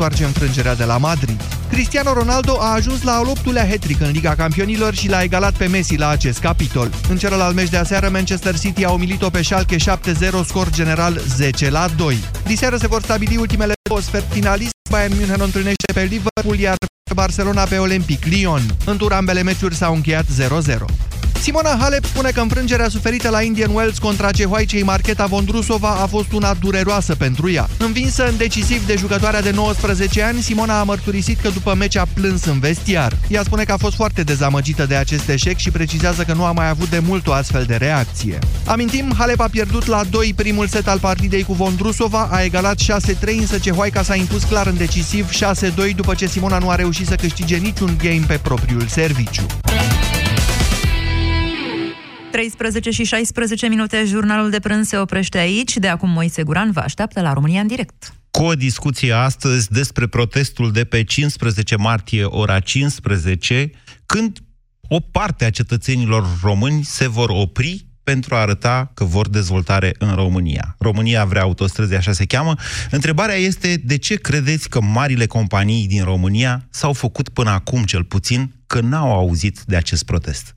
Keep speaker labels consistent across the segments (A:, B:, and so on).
A: întoarce înfrângerea de la Madrid. Cristiano Ronaldo a ajuns la al optulea hat în Liga Campionilor și l-a egalat pe Messi la acest capitol. În celălalt meci de aseară, Manchester City a umilit-o pe Schalke 7-0, scor general 10 la 2. Diseară se vor stabili ultimele două sfert finaliste. Bayern München întâlnește pe Liverpool, iar Barcelona pe Olympic Lyon. În tur ambele meciuri s-au încheiat 0-0. Simona Halep spune că înfrângerea suferită la Indian Wells contra cehoaicei Marcheta Vondrusova a fost una dureroasă pentru ea. Învinsă în decisiv de jucătoarea de 19 ani, Simona a mărturisit că după meci a plâns în vestiar. Ea spune că a fost foarte dezamăgită de acest eșec și precizează că nu a mai avut de mult o astfel de reacție. Amintim, Halep a pierdut la 2 primul set al partidei cu Vondrusova, a egalat 6-3, însă cehoaica s-a impus clar în decisiv 6-2 după ce Simona nu a reușit să câștige niciun game pe propriul serviciu.
B: 13 și 16 minute, jurnalul de prânz se oprește aici. De acum Moise Guran vă așteaptă la România în direct.
C: Cu o discuție astăzi despre protestul de pe 15 martie, ora 15, când o parte a cetățenilor români se vor opri pentru a arăta că vor dezvoltare în România. România vrea autostrăzi, așa se cheamă. Întrebarea este de ce credeți că marile companii din România s-au făcut până acum cel puțin că n-au auzit de acest protest?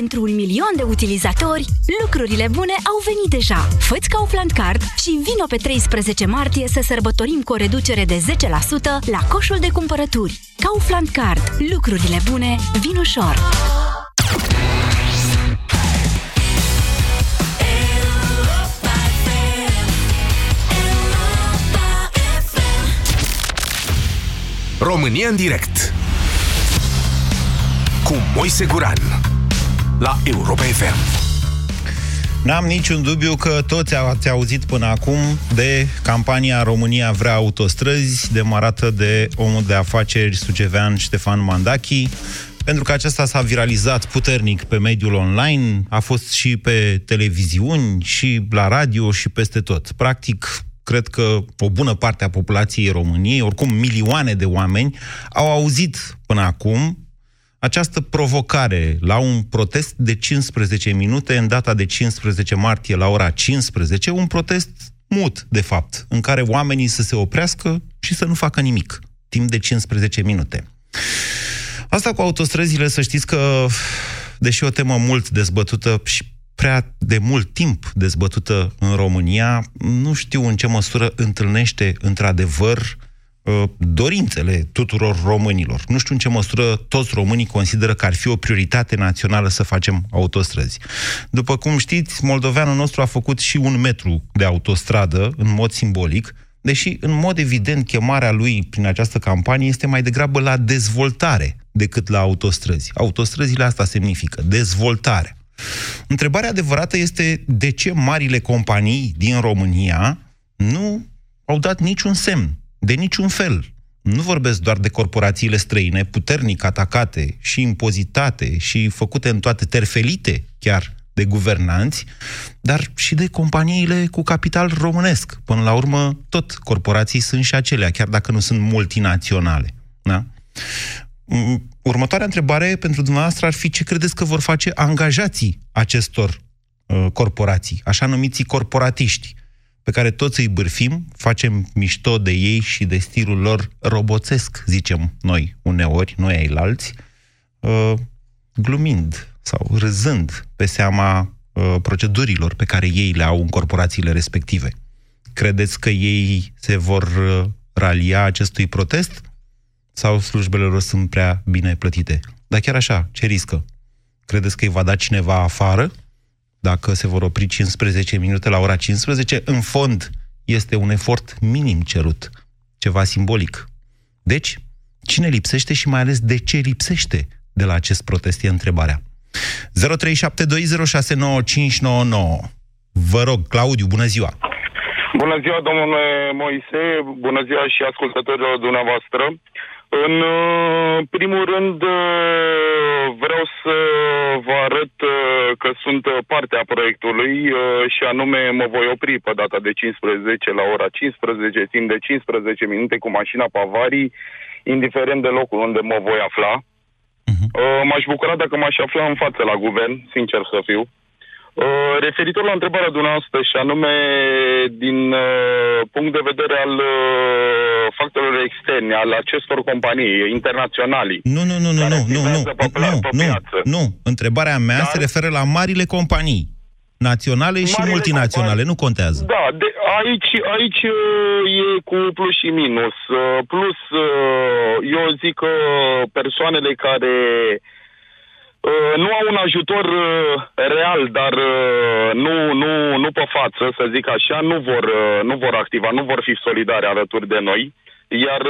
D: Pentru un milion de utilizatori, lucrurile bune au venit deja. Făți Kaufland Card și vino pe 13 martie să sărbătorim cu o reducere de 10% la coșul de cumpărături. Kaufland Card. Lucrurile bune vin ușor.
E: România în direct cu Moise Guran la Europa FM.
C: N-am niciun dubiu că toți ați auzit până acum de campania România vrea autostrăzi, demarată de omul de afaceri sucevean Ștefan Mandachi, pentru că acesta s-a viralizat puternic pe mediul online, a fost și pe televiziuni, și la radio, și peste tot. Practic, cred că o bună parte a populației României, oricum milioane de oameni, au auzit până acum această provocare la un protest de 15 minute în data de 15 martie la ora 15, un protest mut, de fapt, în care oamenii să se oprească și să nu facă nimic, timp de 15 minute. Asta cu autostrăzile, să știți că, deși o temă mult dezbătută și prea de mult timp dezbătută în România, nu știu în ce măsură întâlnește într-adevăr Uh, dorințele tuturor românilor. Nu știu în ce măsură toți românii consideră că ar fi o prioritate națională să facem autostrăzi. După cum știți, moldoveanul nostru a făcut și un metru de autostradă în mod simbolic, deși, în mod evident, chemarea lui prin această campanie este mai degrabă la dezvoltare decât la autostrăzi. Autostrăzile asta semnifică dezvoltare. Întrebarea adevărată este de ce marile companii din România nu au dat niciun semn de niciun fel. Nu vorbesc doar de corporațiile străine, puternic atacate și impozitate și făcute în toate terfelite chiar de guvernanți, dar și de companiile cu capital românesc. Până la urmă, tot corporații sunt și acelea, chiar dacă nu sunt multinaționale. Da? Mm, următoarea întrebare pentru dumneavoastră ar fi ce credeți că vor face angajații acestor uh, corporații, așa numiții corporatiști pe care toți îi bârfim, facem mișto de ei și de stilul lor roboțesc, zicem noi uneori, noi ai alți, uh, glumind sau râzând pe seama uh, procedurilor pe care ei le au în corporațiile respective. Credeți că ei se vor uh, ralia acestui protest? Sau slujbele lor sunt prea bine plătite? Dar chiar așa, ce riscă? Credeți că îi va da cineva afară? Dacă se vor opri 15 minute la ora 15, în fond este un efort minim cerut, ceva simbolic. Deci, cine lipsește și mai ales de ce lipsește de la acest protest e întrebarea. Vă rog, Claudiu, bună ziua!
F: Bună ziua, domnule Moise, bună ziua și ascultătorilor dumneavoastră. În uh, primul rând uh, vreau să vă arăt uh, că sunt parte a proiectului și anume mă voi opri pe data de 15 la ora 15, timp de 15 minute cu mașina Pavarii, indiferent de locul unde mă voi afla. Uh-huh. M-aș bucura dacă m-aș afla în față la guvern, sincer să fiu. Uh, referitor la întrebarea dumneavoastră și anume din uh, punct de vedere al uh, factorilor externi, al acestor companii internaționale.
C: Nu, nu, nu, nu, nu, nu, nu, pe, nu, nu, nu. Întrebarea mea Dar... se referă la marile companii naționale și marile multinaționale, companii. nu contează.
F: Da, de, aici, aici uh, e cu plus și minus. Uh, plus, uh, eu zic că persoanele care Uh, nu au un ajutor uh, real, dar uh, nu, nu, nu pe față, să zic așa, nu vor, nu vor activa, nu vor fi solidare alături de noi. Iar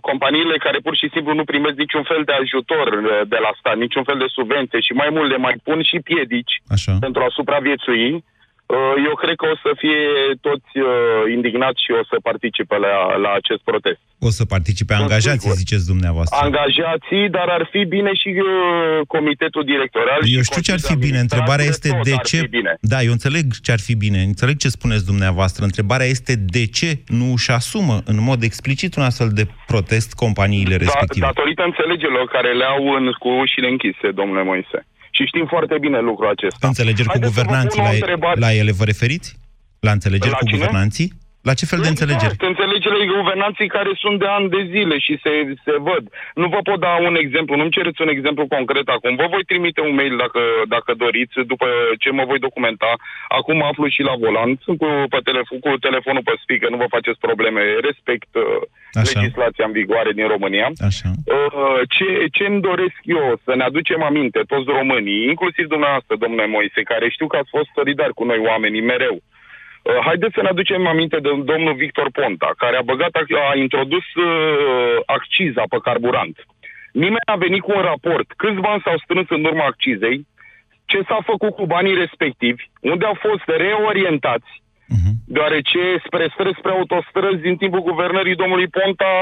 F: companiile care pur și simplu nu primesc niciun fel de ajutor de la stat, niciun fel de subvenție și mai mult le mai pun și piedici Așa. pentru a supraviețui, Uh, eu cred că o să fie toți uh, indignați și o să participe la, la acest protest.
C: O să participe angajații, sigur. ziceți dumneavoastră.
F: Angajații, dar ar fi bine și uh, comitetul directorial.
C: Eu știu ce ar fi bine. Întrebarea este de ce... Da, eu înțeleg ce ar fi bine. Înțeleg ce spuneți dumneavoastră. Întrebarea este de ce nu își asumă în mod explicit un astfel de protest companiile da, respective.
F: Da, datorită înțelegerilor care le au în, cu ușile închise, domnule Moise și știm foarte bine lucrul acesta.
C: Înțelegeri Haideți cu guvernanții, la, la ele vă referiți? La înțelegeri la cu cine? guvernanții? La ce fel de înțelegeri?
F: Exact, înțelegerile guvernanții care sunt de ani de zile și se, se văd. Nu vă pot da un exemplu, nu-mi cereți un exemplu concret acum. Vă voi trimite un mail dacă, dacă doriți, după ce mă voi documenta. Acum aflu și la volan, sunt cu, pe telefon, cu telefonul pe speaker, nu vă faceți probleme, respect uh, Așa. legislația în vigoare din România.
C: Așa.
F: Uh, ce, ce îmi doresc eu? Să ne aducem aminte, toți românii, inclusiv dumneavoastră, domnule Moise, care știu că ați fost solidari cu noi oamenii mereu. Uh, haideți să ne aducem aminte de domnul Victor Ponta, care a băgat, a introdus uh, acciza pe carburant. Nimeni a venit cu un raport. Câți bani s-au strâns în urma accizei, ce s-a făcut cu banii respectivi, unde au fost reorientați, uh-huh. deoarece spre străzi, spre autostrăzi, din timpul guvernării domnului Ponta,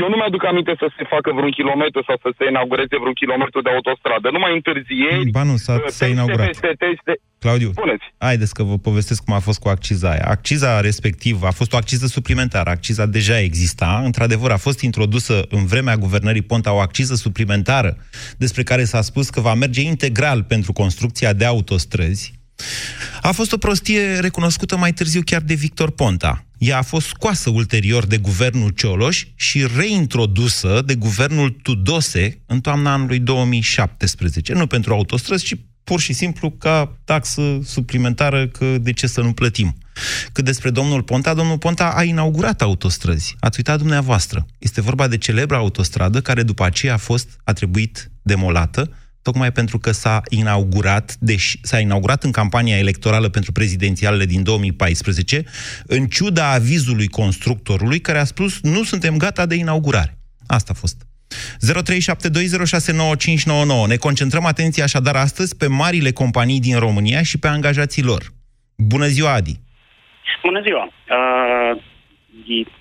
F: eu nu mi-aduc aminte să se facă vreun kilometru sau să se inaugureze vreun kilometru de autostradă. Numai întârzieri,
C: ba nu, s-a, uh, s-a inaugurat. Teste, teste. Claudiu, Spuneți. haideți că vă povestesc cum a fost cu acciza aia. Acciza respectivă a fost o acciză suplimentară. Acciza deja exista. Într-adevăr, a fost introdusă în vremea guvernării Ponta o acciză suplimentară despre care s-a spus că va merge integral pentru construcția de autostrăzi a fost o prostie recunoscută mai târziu chiar de Victor Ponta. Ea a fost scoasă ulterior de guvernul Cioloș și reintrodusă de guvernul Tudose în toamna anului 2017. Nu pentru autostrăzi, ci pur și simplu ca taxă suplimentară, că de ce să nu plătim. Cât despre domnul Ponta, domnul Ponta a inaugurat autostrăzi. Ați uitat dumneavoastră. Este vorba de celebra autostradă care după aceea a fost, a trebuit demolată, tocmai pentru că s-a inaugurat, deși s-a inaugurat în campania electorală pentru prezidențialele din 2014, în ciuda avizului constructorului care a spus nu suntem gata de inaugurare. Asta a fost. 0372069599. Ne concentrăm atenția așadar astăzi pe marile companii din România și pe angajații lor. Bună ziua, Adi!
G: Bună ziua! Uh,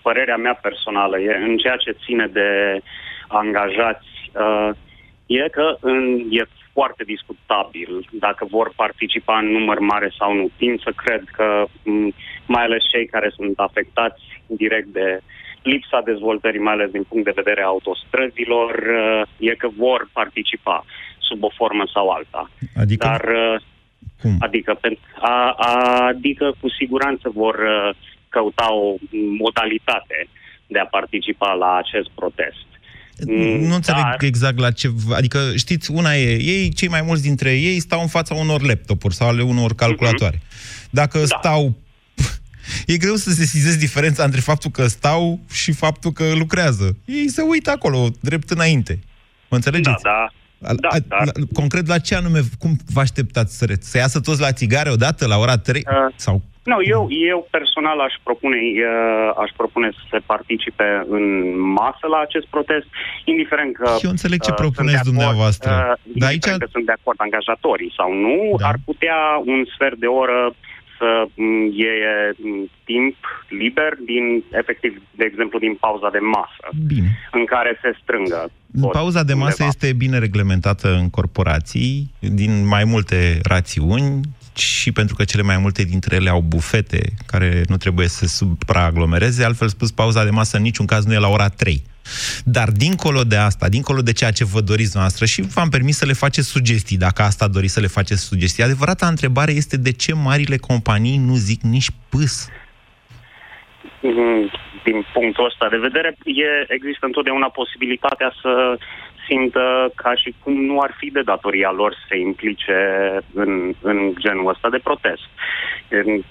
G: părerea mea personală e în ceea ce ține de angajați. Uh, e că în, e foarte discutabil dacă vor participa în număr mare sau nu. Tind să cred că mai ales cei care sunt afectați direct de lipsa dezvoltării, mai ales din punct de vedere a autostrăzilor, e că vor participa sub o formă sau alta.
C: Adică?
G: Dar,
C: Cum?
G: Adică, a, a, adică cu siguranță vor căuta o modalitate de a participa la acest protest.
C: Nu înțeleg dar... exact la ce... Adică, știți, una e, ei, cei mai mulți dintre ei stau în fața unor laptopuri sau ale unor calculatoare. Uh-huh. Dacă da. stau... E greu să se sesizezi diferența între faptul că stau și faptul că lucrează. Ei se uită acolo, drept înainte. Mă înțelegeți?
G: Da, da.
C: A-
G: Da,
C: a-
G: dar-
C: la- Concret, la ce anume, cum vă așteptați să, re- să iasă toți la țigare odată, la ora 3?
G: Uh,
C: Sau
G: Nu, eu, eu personal aș propune, uh, aș propune să se participe în masă la acest protest, indiferent că...
C: Eu înțeleg ce
G: uh,
C: propuneți
G: sunt de acord,
C: dumneavoastră.
G: Uh,
C: Dar
G: indiferent
C: aici-
G: că sunt de acord angajatorii sau nu,
C: Da.
G: ar putea un sfert de oră să mm, iei mm, timp liber din, efectiv, de exemplu, din pauza de masă,
C: bine.
G: în care se strângă. toți
C: Pauza de masă
G: undeva.
C: este bine reglementată în corporații, din mai multe rațiuni, și pentru că cele mai multe dintre ele au bufete care nu trebuie să se supraaglomereze, altfel spus, pauza de masă în niciun caz nu e la ora 3. Dar dincolo de asta, dincolo de ceea ce vă doriți noastră, și v-am permis să le faceți sugestii, dacă asta doriți să le faceți sugestii, adevărata întrebare este de ce marile companii nu zic nici pâs.
G: Mm, din punctul ăsta de vedere, e, există întotdeauna posibilitatea să simtă ca și cum nu ar fi de datoria lor să se implice în, în genul ăsta de protest. E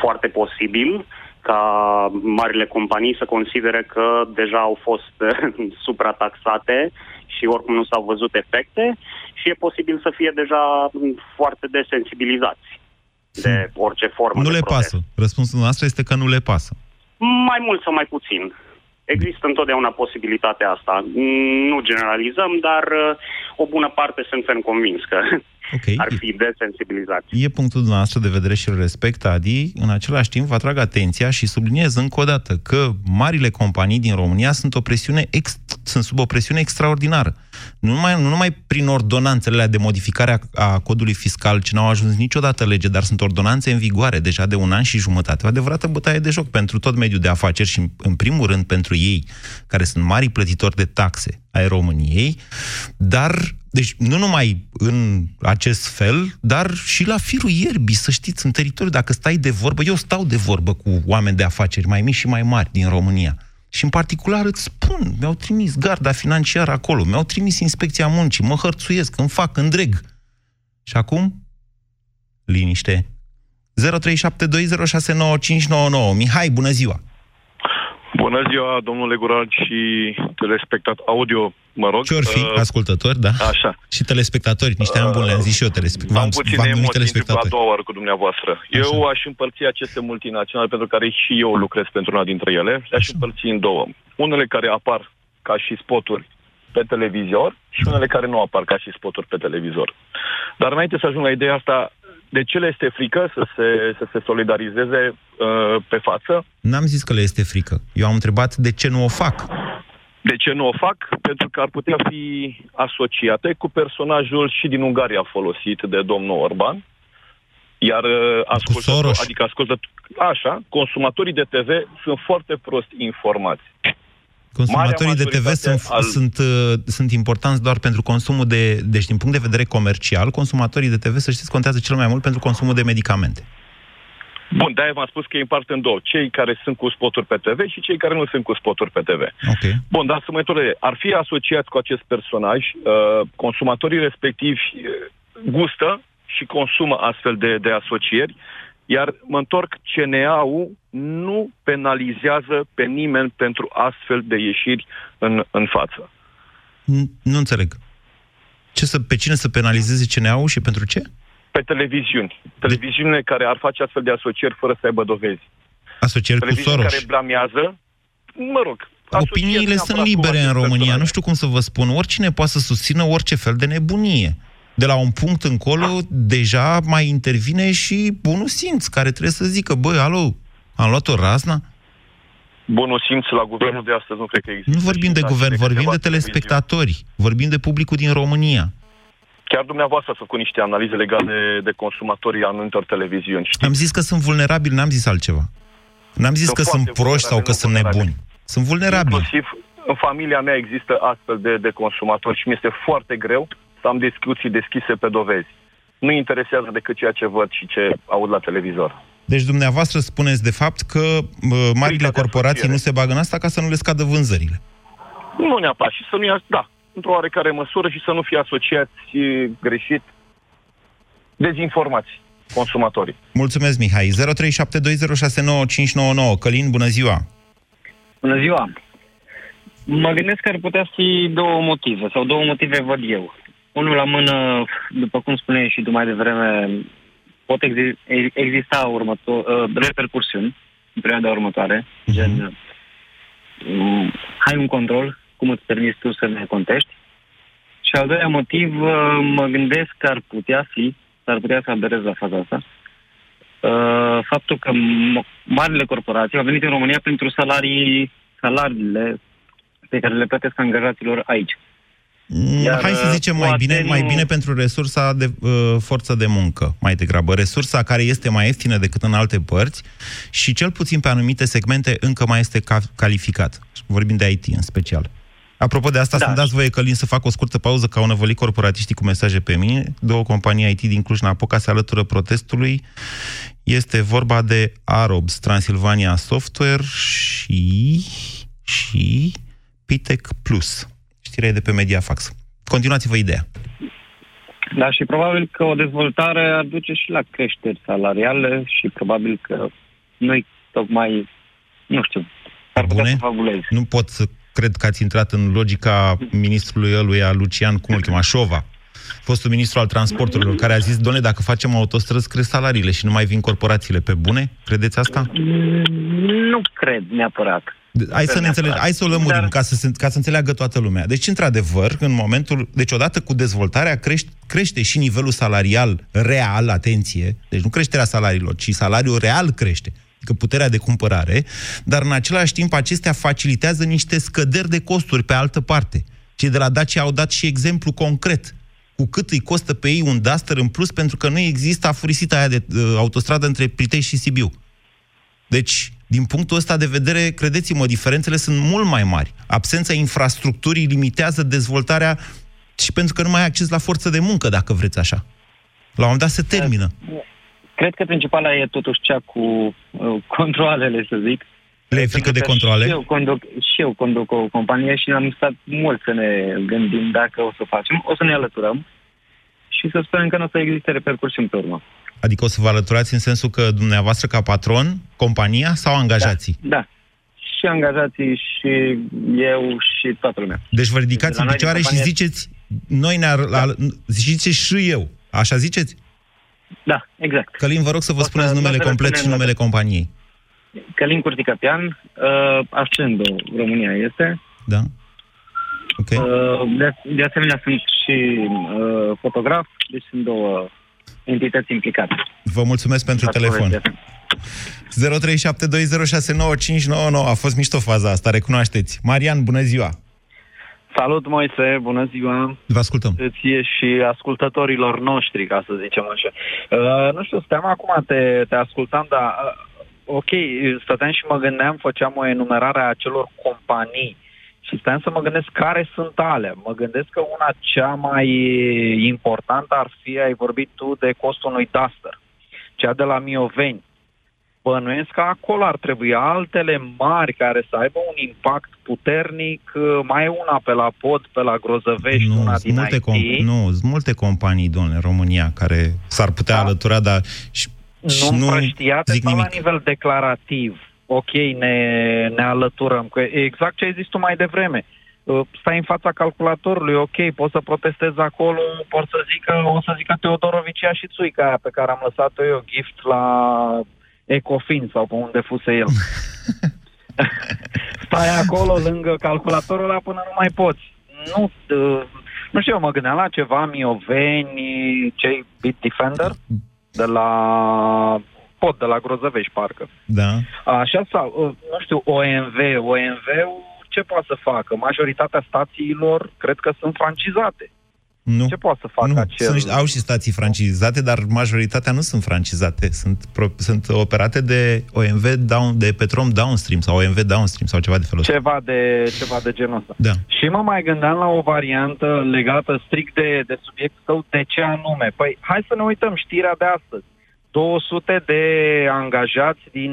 G: foarte posibil ca marile companii să considere că deja au fost suprataxate și oricum nu s-au văzut efecte și e posibil să fie deja foarte desensibilizați de orice formă
C: Nu
G: de
C: le
G: protest.
C: pasă. Răspunsul nostru este că nu le pasă.
G: Mai mult sau mai puțin. Există întotdeauna posibilitatea asta. Nu generalizăm, dar uh, o bună parte sunt ferm convins că
C: Ok.
G: ar fi desensibilizați.
C: E punctul dumneavoastră de vedere și îl respect, Adi. În același timp, vă atrag atenția și subliniez încă o dată că marile companii din România sunt, o presiune ex- sunt sub o presiune extraordinară. Nu numai, nu numai prin ordonanțele alea de modificare a, a codului fiscal, ce n-au ajuns niciodată lege, dar sunt ordonanțe în vigoare deja de un an și jumătate. O adevărată bătaie de joc pentru tot mediul de afaceri și, în primul rând, pentru ei, care sunt mari plătitori de taxe ai României, dar deci nu numai în acest fel, dar și la firul ierbii, să știți, în teritoriu, dacă stai de vorbă, eu stau de vorbă cu oameni de afaceri mai mici și mai mari din România. Și în particular îți spun, mi-au trimis garda financiară acolo, mi-au trimis inspecția muncii, mă hărțuiesc, îmi fac, îndreg. Și acum? Liniște. 0372069599. Mihai, bună ziua!
H: Bună ziua, domnule Guran și telespectat audio, mă rog.
C: Ce-or fi?
H: Uh,
C: Ascultători, da?
H: Așa.
C: Și telespectatori, niște ani bune, le-am zis și eu telespectatori.
H: Am puține
C: v-am numit
H: emoții pentru a
C: telespectatori.
H: doua oară cu dumneavoastră. Eu aș împărți aceste multinaționale pentru care și eu lucrez pentru una dintre ele. Le-aș împărți în două. Unele care apar ca și spoturi pe televizor și unele care nu apar ca și spoturi pe televizor. Dar înainte să ajung la ideea asta, de ce le este frică să se, să se solidarizeze uh, pe față?
C: N-am zis că le este frică. Eu am întrebat de ce nu o fac.
H: De ce nu o fac? Pentru că ar putea fi asociate cu personajul și din Ungaria folosit de domnul Orban. Iar uh, ascultător,
C: Soros.
H: adică ascultă, așa, consumatorii de TV sunt foarte prost informați.
C: Consumatorii de
H: Marea
C: TV sunt,
H: majoritate al-
C: sunt, uh, sunt importanți doar pentru consumul de... Deci, din punct de vedere comercial, consumatorii de TV, să știți, contează cel mai mult pentru consumul de medicamente.
H: Bun, de-aia v-am spus că e împart în două. Cei care sunt cu spoturi pe TV și cei care nu sunt cu spoturi pe TV.
C: Ok.
H: Bun, dar să mă întorc, ar fi asociați cu acest personaj, uh, consumatorii respectivi uh, gustă și consumă astfel de, de asocieri, iar mă întorc, CNA-ul nu penalizează pe nimeni pentru astfel de ieșiri în, în față.
C: N- Nu înțeleg. Ce să, pe cine să penalizeze CNA-ul și pentru ce?
H: Pe televiziuni. Televiziunile care ar face astfel de asocieri fără să aibă dovezi.
C: Asocieri cu
H: Televiziuni
C: Soros.
H: care blamează, mă rog, asocieri
C: Opiniile
H: neapărat
C: sunt
H: cu
C: libere
H: acest
C: în România.
H: personaj.
C: Nu știu cum să vă spun. Oricine poate să susțină orice fel de nebunie. De la un punct încolo, deja mai intervine și bunul simț, care trebuie să zică, băi, alo, am luat o razna?
H: Bunul simț la guvernul de astăzi nu cred că există.
C: Nu vorbim
H: Și
C: de
H: uitați
C: guvern,
H: de
C: vorbim
H: câteva
C: de telespectatori, vorbim de publicul din România.
H: Chiar dumneavoastră ați făcut niște analize legate de, de consumatorii anumitor televiziuni. Știți?
C: Am zis că sunt vulnerabili, n-am zis altceva. N-am zis
H: Sunt
C: că sunt
H: foarte
C: proști sau că
H: vulnerabili,
C: sunt
H: nu vulnerabili.
C: nebuni. Sunt vulnerabili.
H: Inclusiv în familia mea există astfel de, de consumatori și mi este foarte greu să am discuții deschise pe dovezi. Nu interesează decât ceea ce văd și ce aud la televizor.
C: Deci dumneavoastră spuneți de fapt că uh, marile
H: de
C: corporații
H: asociere.
C: nu se bagă în asta ca să nu le scadă vânzările.
H: Nu neapărat și să nu ia, da, într-o oarecare măsură și să nu fie asociați e, greșit dezinformați consumatorii.
C: Mulțumesc, Mihai. 0372069599. Călin, bună ziua!
I: Bună ziua! Mă gândesc că ar putea fi două motive, sau două motive văd eu. Unul la mână, după cum spuneai și tu mai devreme, pot exi- exista următor, uh, repercursiuni în perioada următoare, uh-huh. gen um, ai un control, cum îți permiți tu să ne contești. Și al doilea motiv, uh, mă gândesc că ar putea fi, ar putea să aderez la faza asta, uh, faptul că m- marile corporații au venit în România pentru salarii, salariile pe care le plătesc angajaților aici.
C: Iar, Hai să zicem mai bine, nu... mai bine pentru resursa de uh, forță de muncă, mai degrabă. Resursa care este mai ieftină decât în alte părți și cel puțin pe anumite segmente încă mai este ca- calificat. Vorbim de IT în special. Apropo de asta, da. să-mi dați voie, Călin, să fac o scurtă pauză ca au năvălit corporatiștii cu mesaje pe mine. Două companii IT din Cluj-Napoca se alătură protestului. Este vorba de Arobs, Transilvania Software și, și Pitec Plus. Știrea e de pe Mediafax. Continuați-vă ideea.
I: Da, și probabil că o dezvoltare ar duce și la creșteri salariale și probabil că noi tocmai, nu știu, ar putea
C: Bune?
I: să fabulezi.
C: Nu pot să cred că ați intrat în logica ministrului ăluia, Lucian, cum îl chema, Șova, fostul ministru al transporturilor, care a zis, doamne, dacă facem autostrăzi, cresc salariile și nu mai vin corporațiile pe bune? Credeți asta?
I: Nu cred neapărat.
C: Hai să, ne înțeleg, hai să o lămurim
I: Dar-
C: ca să, se- ca să înțeleagă toată lumea. Deci, într-adevăr, în momentul... Deci, odată cu dezvoltarea, crește, crește și nivelul salarial real, atenție, deci nu creșterea salariilor, ci salariul real crește, adică puterea de cumpărare, dar în același timp acestea facilitează niște scăderi de costuri pe altă parte. Cei de la Dacia au dat și exemplu concret cu cât îi costă pe ei un Duster în plus pentru că nu există afurisita aia de uh, autostradă între Pitești și Sibiu. Deci, din punctul ăsta de vedere, credeți-mă, diferențele sunt mult mai mari. Absența infrastructurii limitează dezvoltarea și pentru că nu mai ai acces la forță de muncă, dacă vreți așa. La un moment dat se termină.
I: Cred că principala e totuși cea cu uh, controlele, să zic.
C: Le e frică de
I: Pentru că
C: controle?
I: Și eu, conduc, și eu conduc o companie și am stat mult să ne gândim dacă o să facem. O să ne alăturăm și să sperăm că nu o să existe repercursiuni pe urmă.
C: Adică o să vă alăturați în sensul că dumneavoastră ca patron, compania sau angajații?
I: Da. Și angajații, și eu, și toată lumea.
C: Deci vă ridicați
I: De la
C: în
I: noi
C: picioare
I: din
C: și
I: companie-
C: ziceți, noi ne-ar... Da. Ziceți și eu. Așa ziceți?
I: Da, exact.
C: Călin, vă rog să vă
I: O să-
C: spuneți numele
I: o să
C: complet și
I: răspundem la-
C: numele companiei.
I: Călin Curticapian, uh, Ascendo, România este.
C: Da? Ok.
I: Uh, de, de asemenea sunt și uh, fotograf, deci sunt două entități implicate.
C: Vă mulțumesc pentru
I: La
C: telefon.
I: poveste.
C: 0372069599 a fost mișto faza asta, recunoașteți. Marian, bună ziua!
J: Salut, Moise, bună ziua!
C: Vă ascultăm.
J: Ție și ascultătorilor noștri, ca să zicem așa. Uh, nu știu, steam acum, te, te ascultam, dar uh, ok, stăteam și mă gândeam, făceam o enumerare a acelor companii și stăteam să mă gândesc care sunt alea. Mă gândesc că una cea mai importantă ar fi, ai vorbit tu, de costul unui Duster, cea de la Mioveni. Bănuiesc că acolo ar trebui altele mari care să aibă un impact puternic. Mai e una pe la Pod, pe la Grozăvești,
C: Nu,
J: una
C: sunt
J: din
C: multe,
J: IT.
C: com- nu, sunt multe companii, domnule, în România, care s-ar putea da. alătura, dar... Și, și
J: nu
C: nu
J: împrăștiate
C: zic
J: sau la
C: nimic.
J: nivel declarativ. Ok, ne, ne alăturăm. Că e exact ce ai zis tu mai devreme. Uh, Stai în fața calculatorului, ok, poți să protestezi acolo, pot să zică, o să zică Teodorovici și țuica aia pe care am lăsat-o eu gift la Ecofin sau pe unde fuse el. Stai acolo lângă calculatorul ăla până nu mai poți. Nu, uh, nu știu, eu mă gândeam la ceva Mioveni, cei Bitdefender de la pod, de la Grozăvești, parcă.
C: Da.
J: Așa sau, uh, nu știu, OMV. OMV-ul ce poate să facă? Majoritatea stațiilor cred că sunt francizate.
C: Nu.
J: Ce poate să facă
C: nu.
J: acel...
C: Sunt, au și stații francizate, dar majoritatea nu sunt francizate. Sunt, pro, sunt operate de OMV, down, de Petrom Downstream sau OMV Downstream sau ceva de felul ăsta.
J: Ceva de, ceva de genul ăsta.
C: Da.
J: Și mă mai gândeam la o variantă legată strict de, de subiectul tău, de ce anume? Păi, hai să ne uităm, știrea de astăzi. 200 de angajați din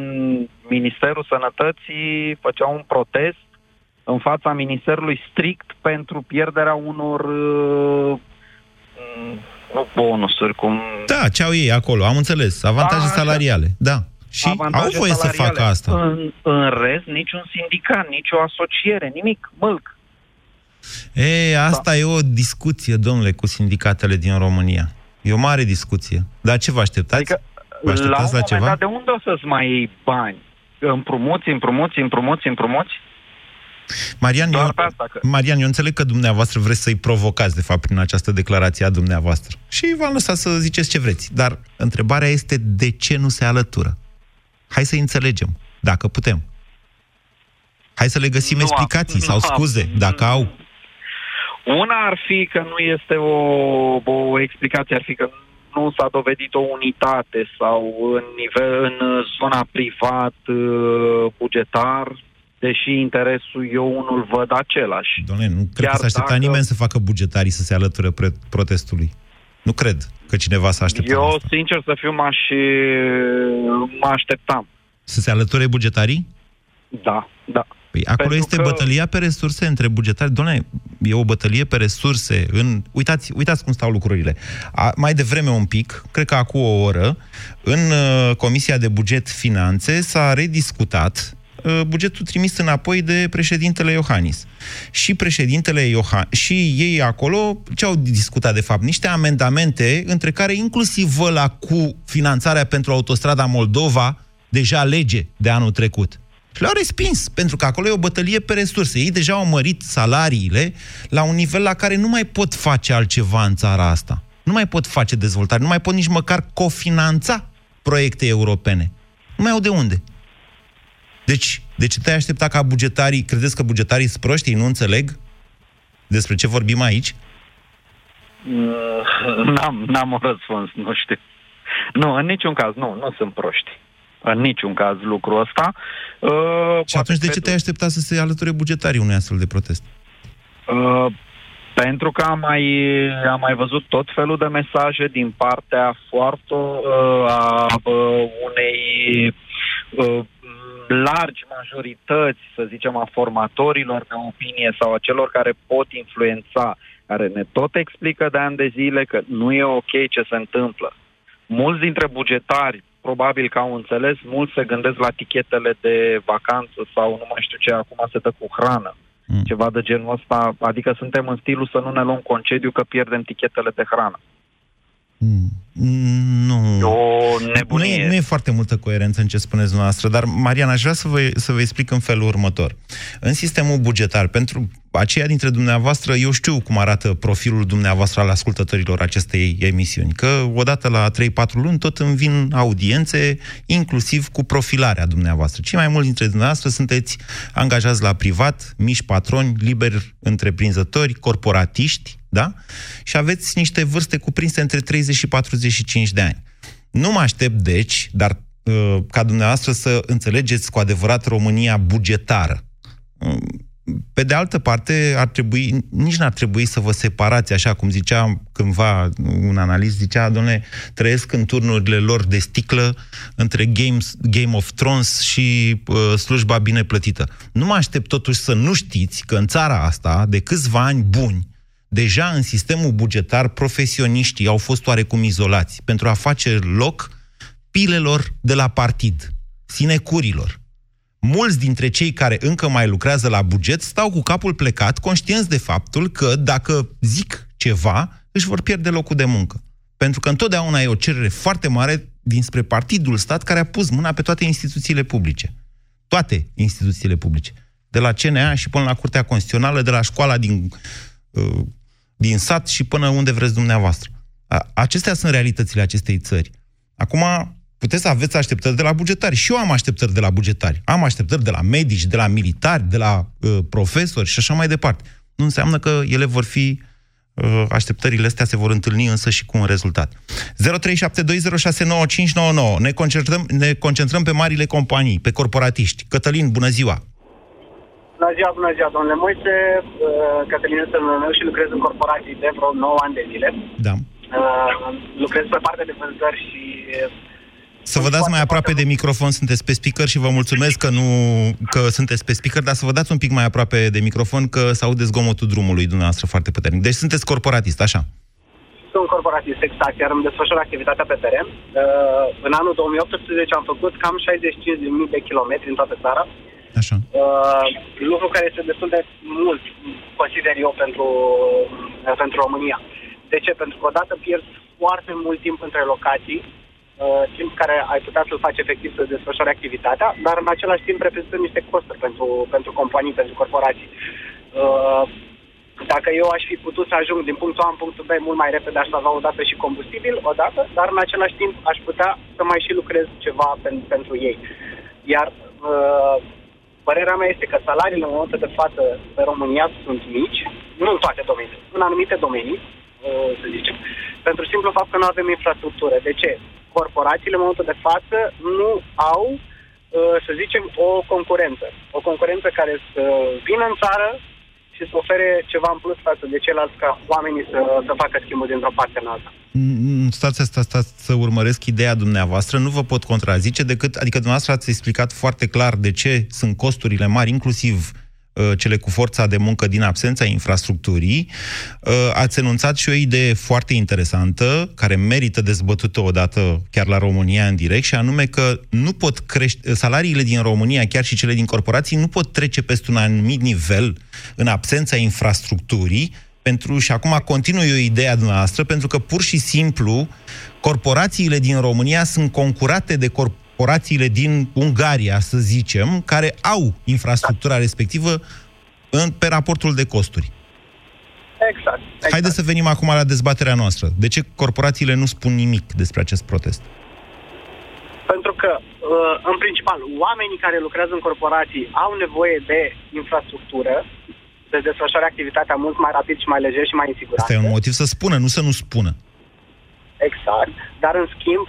J: Ministerul Sănătății făceau un protest în fața Ministerului strict pentru pierderea unor uh, nu bonusuri, cum...
C: Da, ce au ei acolo, am înțeles. Avantaje
J: Da, așa.
C: salariale, da. Și
J: avantaje
C: au voie să
J: salariale.
C: facă asta.
J: În, în rest, niciun sindicat, nicio asociere, nimic, mâlc.
C: E, asta da. e o discuție, domnule, cu sindicatele din România. E o mare discuție. Dar ce vă așteptați? Adică, vă așteptați
J: la,
C: la ceva?
J: Dat, de unde o să-ți mai iei bani? Împrumuți, împrumuți, împrumuți, împrumuți?
C: Marian, eu, că... Marian, eu înțeleg că dumneavoastră vreți să-i provocați, de fapt, prin această declarație a dumneavoastră. Și v-am lăsat să ziceți ce vreți. Dar întrebarea este de ce nu se alătură? Hai să înțelegem, dacă putem. Hai să le găsim nu explicații am, sau scuze, am, dacă au.
J: Una ar fi că nu este o, o explicație, ar fi că nu s-a dovedit o unitate sau în, nivel, în zona privat, uh, bugetar, deși interesul eu unul văd același.
C: Doamne, nu cred Chiar că s-a aștepta dacă... nimeni să facă bugetarii să se alăture pre- protestului. Nu cred că cineva s-a așteptat
J: Eu, asta. sincer să fiu, m-aș, mă așteptam.
C: Să se alăture bugetarii?
J: Da, da.
C: Păi acolo Pentru este că... bătălia pe resurse între bugetari. Doamne, e o bătălie pe resurse. În... Uitați, uitați cum stau lucrurile. A, mai devreme un pic, cred că acum o oră, în uh, Comisia de Buget Finanțe s-a rediscutat uh, bugetul trimis înapoi de președintele Iohannis. Și președintele Iohannis, și ei acolo, ce au discutat de fapt? Niște amendamente, între care inclusiv ăla cu finanțarea pentru autostrada Moldova, deja lege de anul trecut. Și le-au respins, pentru că acolo e o bătălie pe resurse. Ei deja au mărit salariile la un nivel la care nu mai pot face altceva în țara asta. Nu mai pot face dezvoltare, nu mai pot nici măcar cofinanța proiecte europene. Nu mai au de unde. Deci, de ce te-ai aștepta ca bugetarii, credeți că bugetarii sunt proști, ei nu înțeleg despre ce vorbim aici?
J: Uh, n-am, n-am un răspuns, nu știu. Nu, în niciun caz, nu, nu sunt proști în niciun caz lucrul ăsta.
C: Uh, și atunci de ce te-ai aștepta să se alăture bugetarii unui astfel de protest?
J: Uh, pentru că am mai, am mai văzut tot felul de mesaje din partea foarte uh, a uh, unei uh, largi majorități, să zicem, a formatorilor de opinie sau a celor care pot influența, care ne tot explică de ani de zile că nu e ok ce se întâmplă. Mulți dintre bugetari probabil că au înțeles, mulți se gândesc la tichetele de vacanță sau nu mai știu ce, acum se dă cu hrană. Mm. Ceva de genul ăsta, adică suntem în stilul să nu ne luăm concediu că pierdem tichetele de hrană.
C: Mm. Nu.
J: E o nebunie.
C: Nu e, nu e foarte multă coerență în ce spuneți dumneavoastră, dar, Mariana, aș vrea să vă, să vă explic în felul următor. În sistemul bugetar, pentru aceia dintre dumneavoastră, eu știu cum arată profilul dumneavoastră al ascultătorilor acestei emisiuni, că odată la 3-4 luni tot îmi vin audiențe, inclusiv cu profilarea dumneavoastră. Cei mai mulți dintre dumneavoastră sunteți angajați la privat, mici patroni, liberi întreprinzători, corporatiști, da? Și aveți niște vârste cuprinse între 30 și 45 de ani. Nu mă aștept, deci, dar uh, ca dumneavoastră să înțelegeți cu adevărat România bugetară. Um, pe de altă parte, ar trebui, nici n-ar trebui să vă separați, așa cum zicea cândva un analist, zicea, domnule, trăiesc în turnurile lor de sticlă între Games, Game of Thrones și uh, slujba bine plătită. Nu mă aștept totuși să nu știți că în țara asta, de câțiva ani buni, deja în sistemul bugetar, profesioniștii au fost oarecum izolați pentru a face loc pilelor de la partid, sinecurilor. Mulți dintre cei care încă mai lucrează la buget stau cu capul plecat, conștienți de faptul că dacă zic ceva, își vor pierde locul de muncă. Pentru că întotdeauna e o cerere foarte mare dinspre partidul stat care a pus mâna pe toate instituțiile publice. Toate instituțiile publice. De la CNA și până la Curtea Constituțională, de la școala din uh, din sat și până unde vreți dumneavoastră. Acestea sunt realitățile acestei țări. Acum, puteți să aveți așteptări de la bugetari. Și eu am așteptări de la bugetari. Am așteptări de la medici, de la militari, de la uh, profesori și așa mai departe. Nu înseamnă că ele vor fi uh, așteptările astea se vor întâlni însă și cu un rezultat. 0372069599. Ne concentrăm, ne concentrăm pe marile companii, pe corporatiști. Cătălin, bună ziua!
K: Bună ziua, bună ziua, domnule Moise. Uh, Cătălin este numele meu și lucrez în corporații de vreo 9 ani de zile.
C: Da.
K: Uh, lucrez pe partea de vânzări și...
C: Să vă dați mai aproape de microfon, sunteți pe speaker și vă mulțumesc că nu că sunteți pe speaker, dar să vă dați un pic mai aproape de microfon că se aude zgomotul drumului dumneavoastră foarte puternic. Deci sunteți corporatist, așa?
K: Sunt corporatist, exact, iar îmi desfășor activitatea pe teren. Uh, în anul 2018 am făcut cam 65.000 de kilometri în toată țara
C: Așa.
K: Uh, lucru care este destul de mult, consider eu, pentru, uh, pentru România. De ce? Pentru că odată pierzi foarte mult timp între locații, uh, timp care ai putea să-l faci efectiv să desfășori activitatea, dar în același timp reprezintă niște costuri pentru, pentru companii, pentru corporații. Uh, dacă eu aș fi putut să ajung din punctul A în punctul B mult mai repede, aș avea odată și combustibil, odată, dar în același timp aș putea să mai și lucrez ceva pen, pentru ei. Iar uh, părerea mea este că salariile în momentul de față pe România sunt mici, nu în toate domeniile, în anumite domenii, uh, să zicem, pentru simplu fapt că nu avem infrastructură. De ce? Corporațiile în momentul de față nu au, uh, să zicem, o concurență. O concurență care să vină în țară, și să ofere ceva în plus față de ceilalți ca oamenii să, să facă schimbul dintr-o parte în alta.
C: Mm, Stați, stați, stați să urmăresc ideea dumneavoastră, nu vă pot contrazice decât, adică dumneavoastră ați explicat foarte clar de ce sunt costurile mari, inclusiv uh, cele cu forța de muncă din absența infrastructurii, uh, ați enunțat și o idee foarte interesantă, care merită dezbătută odată chiar la România în direct, și anume că nu pot crește, salariile din România, chiar și cele din corporații, nu pot trece peste un anumit nivel în absența infrastructurii, pentru, și acum continui eu ideea dumneavoastră, pentru că pur și simplu corporațiile din România sunt concurate de corporațiile din Ungaria, să zicem, care au infrastructura respectivă în, pe raportul de costuri.
K: Exact. exact.
C: Haideți să venim acum la dezbaterea noastră. De ce corporațiile nu spun nimic despre acest protest?
K: Pentru că, uh, în principal, oamenii care lucrează în corporații au nevoie de infrastructură, de desfășoare activitatea mult mai rapid și mai lejer și mai în siguranță.
C: Asta e un motiv să spună, nu să nu spună.
K: Exact. Dar, în schimb,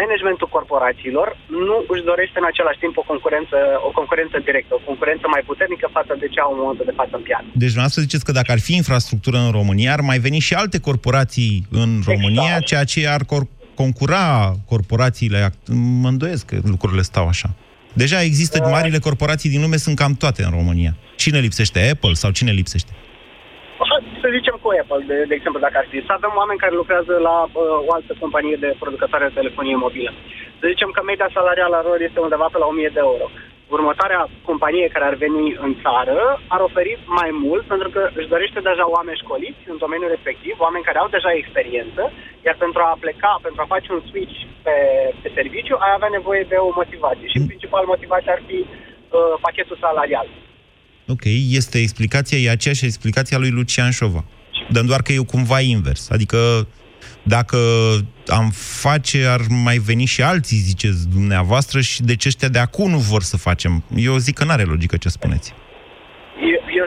K: managementul corporațiilor nu își dorește în același timp o concurență, o concurență directă, o concurență mai puternică față de ce au în momentul de față în piață.
C: Deci dumneavoastră ziceți că dacă ar fi infrastructură în România, ar mai veni și alte corporații în România,
K: Exact.
C: ceea ce ar cor- concura corporațiile. act- Mă îndoiesc că lucrurile stau așa. Deja există marile corporații din lume, sunt cam toate în România. Cine lipsește? Apple sau cine lipsește?
K: Să zicem cu Apple, de, de exemplu, dacă ar fi. Să avem oameni care lucrează la uh, o altă companie de producătoare de telefonie mobilă. Să zicem că media salarială a lor este undeva pe la 1000 de euro. Următoarea companie care ar veni în țară ar oferi mai mult pentru că își dorește deja oameni școliți în domeniul respectiv, oameni care au deja experiență, iar pentru a pleca, pentru a face un switch pe, pe serviciu, ai avea nevoie de o motivație. Și principal motivația ar fi uh, pachetul salarial.
C: Ok, este explicația, e aceeași explicație a lui Lucian Șova. Dar doar că e cumva invers. Adică dacă am face, ar mai veni și alții, ziceți dumneavoastră, și de ce ăștia de acum nu vor să facem? Eu zic că n-are logică ce spuneți.
K: Eu, eu,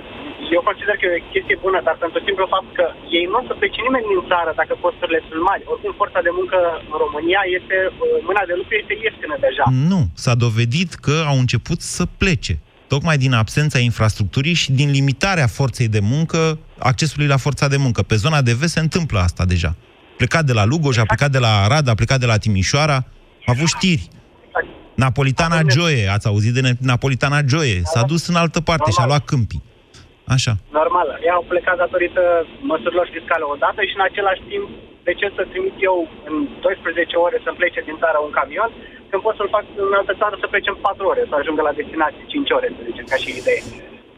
K: eu consider că e o chestie bună, dar pentru simplu fapt că ei nu o să plece nimeni din țară dacă costurile sunt mari. Oricum, forța de muncă în România este, uh, mâna de lucru este ieftină deja.
C: Nu, s-a dovedit că au început să plece. Tocmai din absența infrastructurii și din limitarea forței de muncă, accesului la forța de muncă. Pe zona de vest se întâmplă asta deja. Plecat de la Lugoj, a plecat de la Arad, a plecat de la Timișoara, a avut știri. Napolitana Joie, ați auzit de ne- Napolitana Joie, s-a dus în altă parte și a luat câmpii. Așa.
K: Normal. Ei au plecat datorită măsurilor fiscale odată și în același timp, de ce să trimit eu în 12 ore să plece din țară un camion, când pot să-l fac în altă țară să plece în 4 ore, să ajungă la destinație 5 ore, să zicem, ca și idee.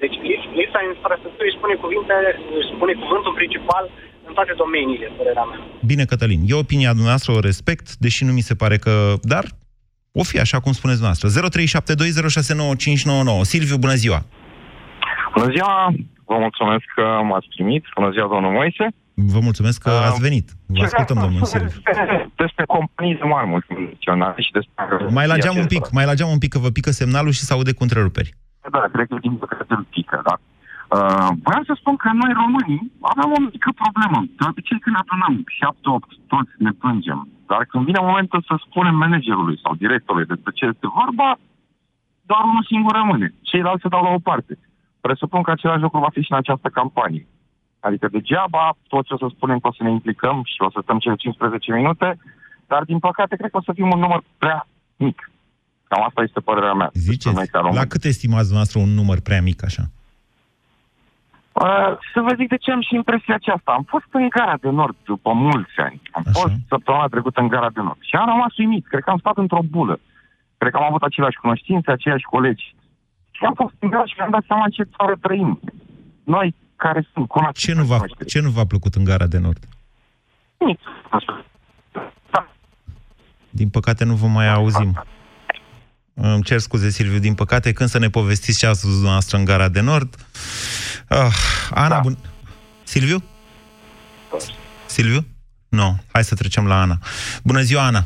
K: Deci lis- lipsa infrastructurii își spune, cuvinte, își spune cuvântul principal în toate domeniile, părerea mea.
C: Bine, Cătălin, e opinia dumneavoastră, o respect, deși nu mi se pare că... Dar o fi așa cum spuneți dumneavoastră. 0372069599. Silviu, bună ziua!
L: Bună ziua, vă mulțumesc că m-ați primit. Bună ziua, domnul Moise.
C: Vă mulțumesc că ați venit. Vă ascultăm, domnul Silviu.
L: Despre, despre companii de mari multinaționale și despre...
C: Mai la geam un pic, mai la geam un pic, că vă pică semnalul și se aude cu întreruperi.
L: Da, cred că din păcate îl pică, da. Uh, vreau să spun că noi românii avem o mică problemă. De obicei când adunăm 7-8, toți ne plângem. Dar când vine momentul să spunem managerului sau directorului despre ce este vorba, doar unul singur rămâne. Ceilalți se dau la o parte. Presupun că același lucru va fi și în această campanie. Adică degeaba tot ce o să spunem că o să ne implicăm și o să stăm cele 15 minute, dar din păcate cred că o să fim un număr prea mic. Cam asta este părerea mea.
C: Ziceți,
L: Noi ca români.
C: la cât estimați dumneavoastră un număr prea mic așa?
L: Uh, să vă zic de ce am și impresia aceasta. Am fost în Gara de Nord după mulți ani. Am Așa. fost săptămâna trecută în Gara de Nord și am rămas uimit. Cred că am stat într-o bulă. Cred că am avut aceleași cunoștințe, aceiași colegi. Și am fost în gara și mi-am dat seama în ce țară trăim. Noi care sunt conați.
C: Ce nu, v-a, ce nu v-a plăcut în Gara de Nord?
L: Nici.
C: Din păcate nu vă mai auzim. Îmi cer scuze, Silviu, din păcate, când să ne povestiți ce ați văzut noastră în Gara de Nord? Ah, Ana, da. bun... Silviu? Silviu? Nu. No. Hai să trecem la Ana. Bună ziua, Ana!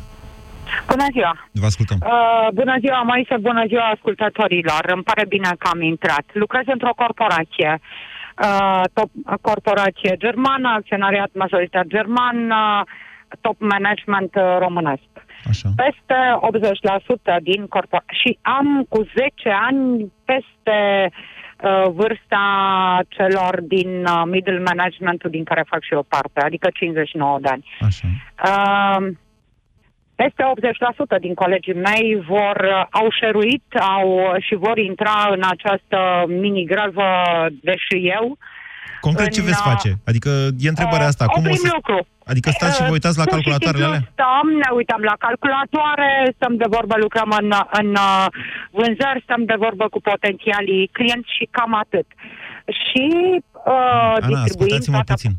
M: Bună ziua!
C: Vă ascultăm.
M: Uh, bună ziua, Moise, bună ziua ascultătorilor. Îmi pare bine că am intrat. Lucrez într-o corporație. Uh, top, corporație germană, acționariat majoritar german, uh, top management uh, românesc.
C: Așa.
M: Peste 80% din corporație. Și am cu 10 ani peste uh, vârsta celor din uh, middle management din care fac și eu parte, adică 59 de ani.
C: Așa.
M: Uh, peste 80% din colegii mei vor, uh, au șeruit au, și vor intra în această mini-grevă, deși eu.
C: Concret, ce veți face? Adică e întrebarea asta.
M: Uh,
C: Cum o să...
M: lucru.
C: Adică stați și vă uitați la
M: Pur și
C: calculatoarele
M: simplu
C: alea?
M: Stăm, ne uităm la calculatoare, stăm de vorbă, lucrăm în, în uh, vânzări, stăm de vorbă cu potențialii clienți și cam atât. Și uh,
C: Ana,
M: distribuim
C: ascultați-mă
M: toată...
C: puțin.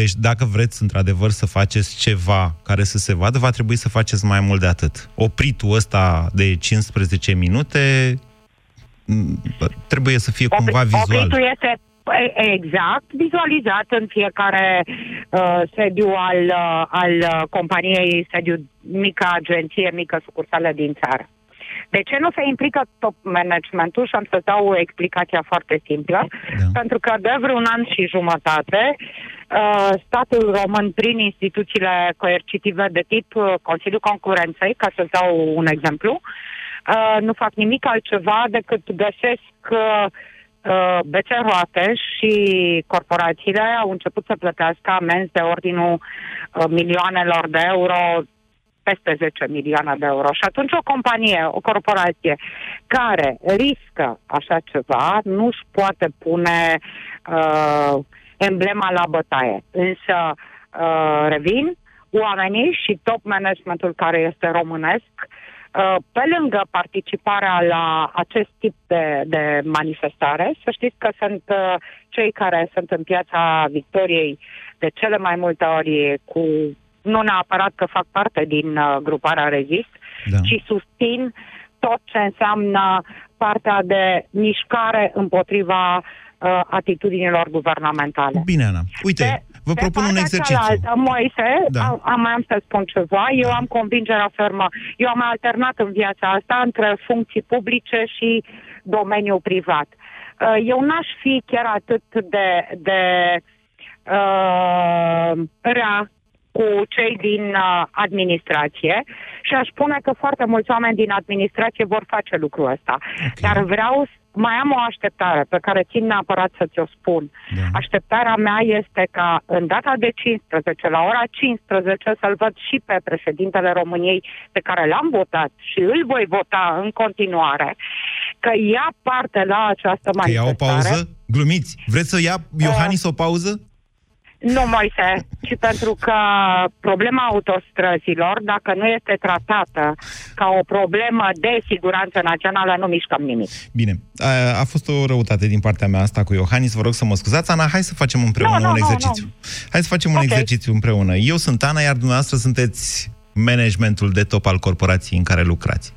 C: Deci dacă vreți într-adevăr să faceți ceva care să se vadă, va trebui să faceți mai mult de atât. Opritul ăsta de 15 minute m, trebuie să fie cumva vizual.
M: Opritul este e- exact vizualizat în fiecare uh, sediu al, uh, al uh, companiei, sediu mică agenție, mică sucursală din țară. De ce nu se implică top managementul? Și am să dau o explicație foarte simplă. Da. Pentru că de vreun an și jumătate, uh, statul român, prin instituțiile coercitive de tip uh, Consiliul Concurenței, ca să dau un exemplu, uh, nu fac nimic altceva decât găsesc uh, uh, bețe în roate și corporațiile au început să plătească amenzi de ordinul uh, milioanelor de euro, peste 10 milioane de euro. Și atunci o companie, o corporație care riscă așa ceva, nu își poate pune uh, emblema la bătaie. Însă, uh, revin, oamenii și top managementul care este românesc, uh, pe lângă participarea la acest tip de, de manifestare, să știți că sunt uh, cei care sunt în piața Victoriei de cele mai multe ori cu nu neapărat că fac parte din uh, gruparea Rezist,
C: Da.
M: ci susțin tot ce înseamnă partea de mișcare împotriva uh, atitudinilor guvernamentale.
C: Bine, Ana. Uite, vă
M: Pe
C: propun un
M: partea
C: exercițiu.
M: Cealaltă, Moise,
C: Da.
M: da. am, mai am să spun ceva. Eu am convingerea fermă. Eu am alternat în viața asta între funcții publice și domeniul privat. Uh, Eu n-aș fi chiar atât de, de uh, rea cu cei din uh, administrație și aș spune că foarte mulți oameni din administrație vor face lucrul ăsta. Okay. Dar vreau, s- mai am o așteptare pe care țin neapărat să ți-o spun.
C: Da.
M: Așteptarea mea este ca în data de 15, la ora 15, să-l văd și pe președintele României pe care l-am votat și îl voi vota în continuare, că ia parte la această
C: Că ia o
M: manifestare.
C: pauză? Glumiți. Vreți să ia Iohannis o pauză?
M: Nu, Moise, ci pentru că problema autostrăzilor, dacă nu este tratată ca o problemă de siguranță națională, nu mișcăm nimic.
C: Bine, a, a fost o răutate din partea mea asta cu Iohannis, vă rog să mă scuzați. Ana, hai să facem împreună
M: Nu, nu,
C: un
M: nu,
C: exercițiu.
M: nu.
C: Hai să facem un
M: Ok.
C: exercițiu împreună. Eu sunt Ana, iar dumneavoastră sunteți managementul de top al corporației în care lucrați.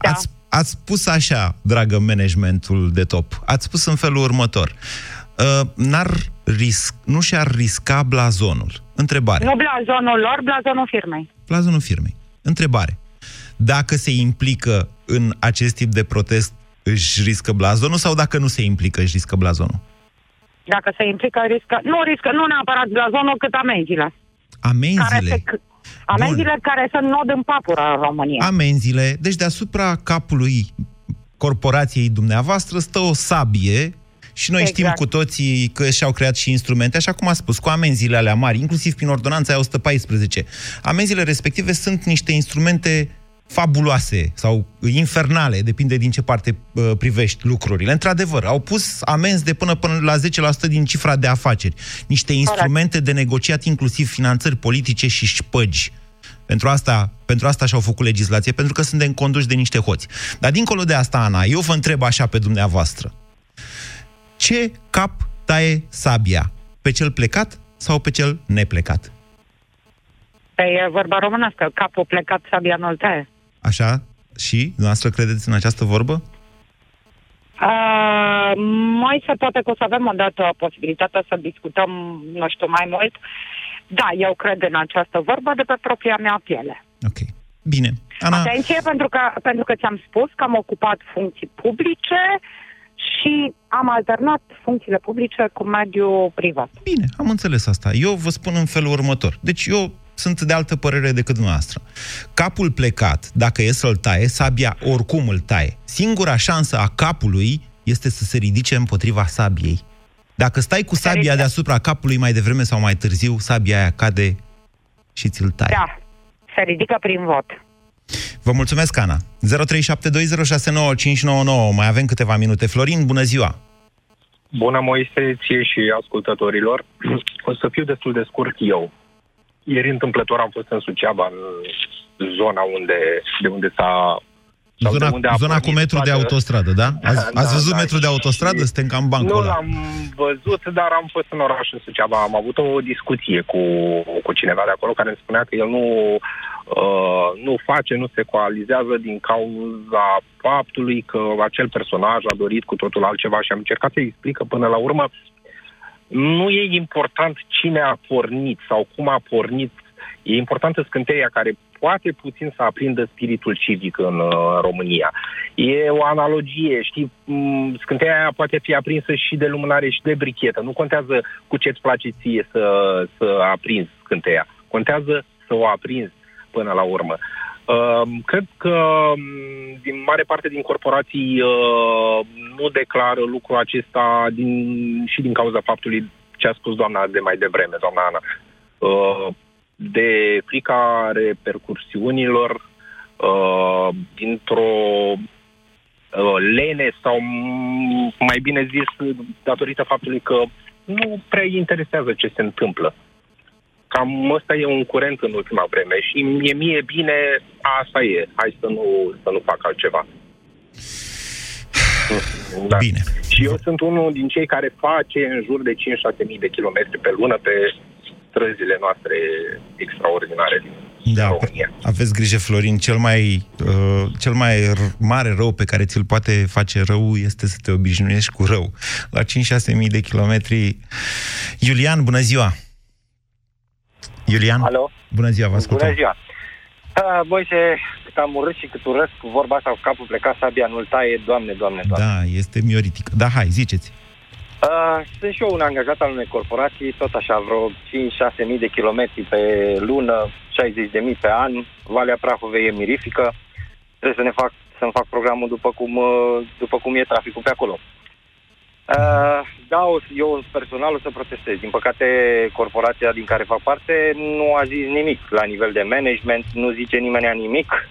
M: Da.
C: Ați, ați spus așa, dragă managementul de top, ați spus în felul următor. Uh, n-ar risc, nu și-ar risca blazonul. Întrebare.
M: Nu blazonul lor, blazonul firmei.
C: Blazonul firmei. Întrebare. Dacă se implică în acest tip de protest, își riscă blazonul sau dacă nu se implică, își riscă blazonul?
M: Dacă se implică, riscă, nu riscă, nu neapărat blazonul, cât amenziile. Care
C: Amenziile.
M: se, amenziile care sunt nod în papură în România.
C: Amenziile. Deci deasupra capului corporației dumneavoastră stă o sabie și noi
M: Exact.
C: știm cu toții că și-au creat și instrumente, așa cum a spus, cu amenziile alea mari, inclusiv prin ordonanța aia 114. Amenziile respective sunt niște instrumente fabuloase sau infernale, depinde din ce parte uh, privești lucrurile. Într-adevăr, au pus amenzi de până, până la 10% din cifra de afaceri. Niște instrumente de negociat inclusiv finanțări politice și șpăgi. Pentru asta, pentru asta și-au făcut legislație, pentru că suntem conduși de niște hoți. Dar dincolo de asta, Ana, eu vă întreb așa pe dumneavoastră. Ce cap taie sabia? Pe cel plecat sau pe cel neplecat?
M: Pe e vorba românească, capul plecat, sabia nu taie.
C: Așa? Și dumneavoastră credeți în această vorbă?
M: Uh, mai se poate că o să avem o dată posibilitatea să discutăm, nu știu, mai mult. Da, eu cred în această vorbă de pe propria mea piele.
C: Ok. Bine. Ana...
M: Atenție, pentru că, pentru că ți-am spus că am ocupat funcții publice și am alternat funcțiile publice cu mediul privat.
C: Bine, am înțeles asta. Eu vă spun în felul următor. Deci eu sunt de altă părere decât dumneavoastră. Capul plecat, dacă e să-l taie, sabia oricum îl taie. Singura șansă a capului este să se ridice împotriva sabiei. Dacă stai cu sabia deasupra capului mai devreme sau mai târziu, sabia aia cade și ți-l taie.
M: Da, se ridică prin vot.
C: Vă mulțumesc, Ana. 0372069599. Mai avem câteva minute. Florin, bună ziua!
N: Bună, Moise, ție și ascultătorilor. O să fiu destul de scurt eu. Ieri întâmplător am fost în Suceava, în zona unde, de unde s-a sau
C: Zona,
N: de unde a
C: zona cu metru de autostradă, da? Ați,
N: Da,
C: ați văzut
N: da,
C: metru de
N: și-
C: autostradă? Suntem cam bancul
N: Nu
C: ăla.
N: l-am văzut, dar am fost în oraș în Suceava. Am avut o discuție cu, cu cineva de acolo care îmi spunea că el nu, uh, nu face, nu se coalizează din cauza faptului că acel personaj a dorit cu totul altceva și am încercat să-i explic că până la urmă nu e important cine a pornit sau cum a pornit. E importantă scânteia care poate puțin să aprindă spiritul civic în uh, România. E o analogie, știi, m, scânteia aia poate fi aprinsă și de lumânare și de brichetă. Nu contează cu ce-ți place ție să, să aprinzi scânteia. Contează să o aprinzi până la urmă. Uh, cred că m, din mare parte din corporații uh, nu declară lucrul acesta din, și din cauza faptului ce a spus doamna de mai devreme, doamna Ana. Uh, de frica repercursiunilor uh, dintr-o uh, lene sau m- mai bine zis datorită faptului că nu prea îi interesează ce se întâmplă. Cam ăsta e un curent în ultima vreme și mie, mie bine, asta e. Hai să nu, să nu fac altceva. Da.
C: Bine.
N: Și eu sunt unul din cei care face în jur de 5-6 mii de kilometri pe lună pe străzile noastre extraordinare din
C: Da,
N: România.
C: aveți grijă, Florin, cel mai, uh, cel mai r- mare rău pe care ți-l poate face rău este să te obișnuiești cu rău. La 5-6 mii de kilometri... Iulian, bună ziua! Iulian?
O: Alo?
C: Bună ziua, vă ascultăm.
O: Bună ziua! Uh, Moise, cât am urât și cât urăsc cu vorba asta cu capul plecat, sabia nu-l taie, doamne, doamne, doamne.
C: Da, este mioritică. Da, hai, ziceți.
O: Uh, sunt și eu un angajat al unei corporații, tot așa, vreo 5-6 mii de kilometri pe lună, 60 de mii pe an, Valea Prahovei e mirifică, trebuie să ne fac, să-mi fac programul după cum, uh, după cum e traficul pe acolo. Uh, da, o, eu personal o să protestez. Din păcate, corporația din care fac parte nu a zis nimic la nivel de management, nu zice nimeni nimic.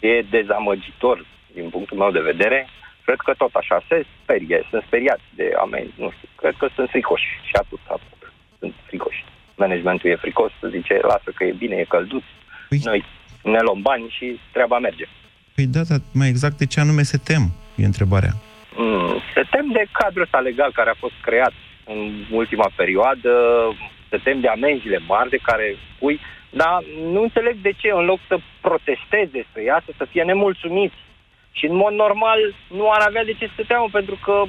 O: E dezamăgitor din punctul meu de vedere. Cred că tot așa se sperie, sunt speriați de amenzi, nu știu. Cred că sunt fricoși și atât, atât. Sunt fricoși. Managementul e fricos, zice, lasă că e bine, e călduț. Noi ne luăm bani și treaba merge.
C: Păi da, dar mai exact de ce anume se tem, e întrebarea.
O: Mm, se tem de cadrul ăsta legal care a fost creat în ultima perioadă, se tem de amenziile mari de care pui, dar nu înțeleg de ce, în loc să protesteze, să iasă, să fie nemulțumiți. Și în mod normal nu ar avea de ce să se teamă, pentru că,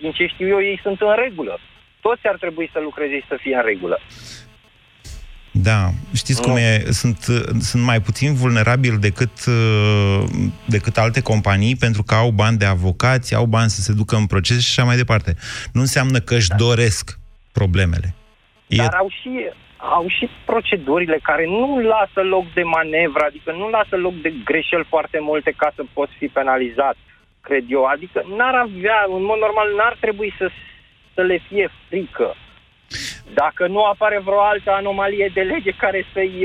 O: din ce știu eu, ei sunt în regulă. Toți ar trebui să lucreze și să fie în regulă.
C: Da, știți cum e, sunt, sunt mai puțin vulnerabili decât, uh, decât alte companii pentru că au bani de avocați, au bani să se ducă în proces și așa mai departe. Nu înseamnă că își doresc problemele.
O: Dar au și, au și procedurile care nu lasă loc de manevră, adică nu lasă loc de greșeli foarte multe ca să poți fi penalizat, cred eu. Adică n-ar avea, în mod normal, n-ar trebui să, să le fie frică. Dacă nu apare vreo altă anomalie de lege care să-i,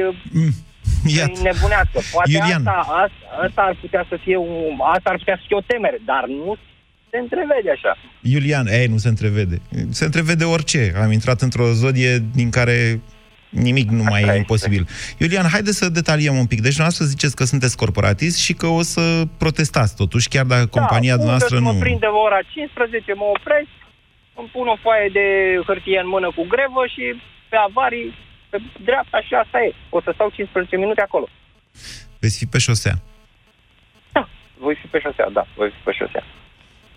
O: să-i nebunească. Poate
C: Iulian.
O: asta, asta, asta ar putea să fie un, asta ar putea să fie o temere, dar nu se întrevede așa.
C: Iulian, ei, nu se întrevede. Se întrevede orice. Am intrat într-o zodie din care nimic nu mai e imposibil. Iulian, haide să detaliem un pic. Deci, noastră ziceți că sunteți corporatisti și că o să protestați totuși, chiar dacă compania
J: da,
C: noastră
J: mă
C: nu...
J: prinde ora 15, mă opresc, îmi pun o foaie de hârtie în mână cu grevă și pe avarii, pe dreapta și asta e. O să stau 15 minute acolo.
C: Veți fi pe șosea.
J: Voi fi pe șosea, da, voi fi pe șosea.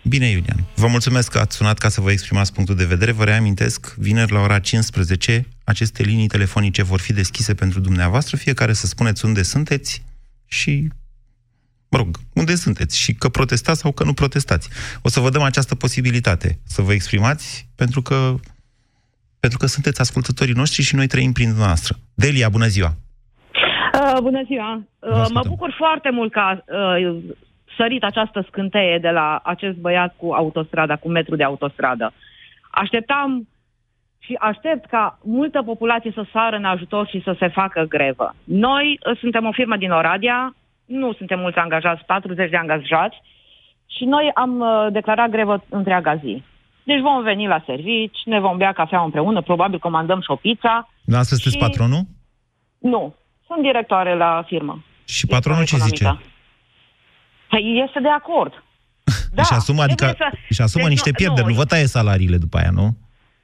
C: Bine, Iulian. Vă mulțumesc că ați sunat ca să vă exprimați punctul de vedere. Vă reamintesc, vineri la ora 15, aceste linii telefonice vor fi deschise pentru dumneavoastră, fiecare să spuneți unde sunteți și, mă rog, unde sunteți și că protestați sau că nu protestați. O să vă dăm această posibilitate să vă exprimați pentru că, pentru că sunteți ascultătorii noștri și noi trăim prin dumneavoastră. Delia, bună ziua!
P: Uh, bună ziua! Uh, mă bucur foarte mult că a uh, sărit această scânteie de la acest băiat cu autostrada, cu metru de autostradă. Așteptam și aștept ca multă populație să sară în ajutor și să se facă grevă. Noi uh, suntem o firmă din Oradea, nu suntem mulți angajați, 40 de angajați, și noi am uh, declarat grevă întreaga zi. Deci vom veni la servici, ne vom bea cafea împreună, probabil comandăm și o pizza.
C: Dumneavoastră sunteți
P: Și-
C: patronul?
P: Nu, sunt directoare la firmă.
C: Și patronul ce zice?
P: Păi este de acord.
C: Da, își asumă, adică,
P: trebuie să-
C: își asumă
P: Deci
C: niște
P: nu-
C: pierderi, nu,
P: nu,
C: vă taie salariile după aia, nu?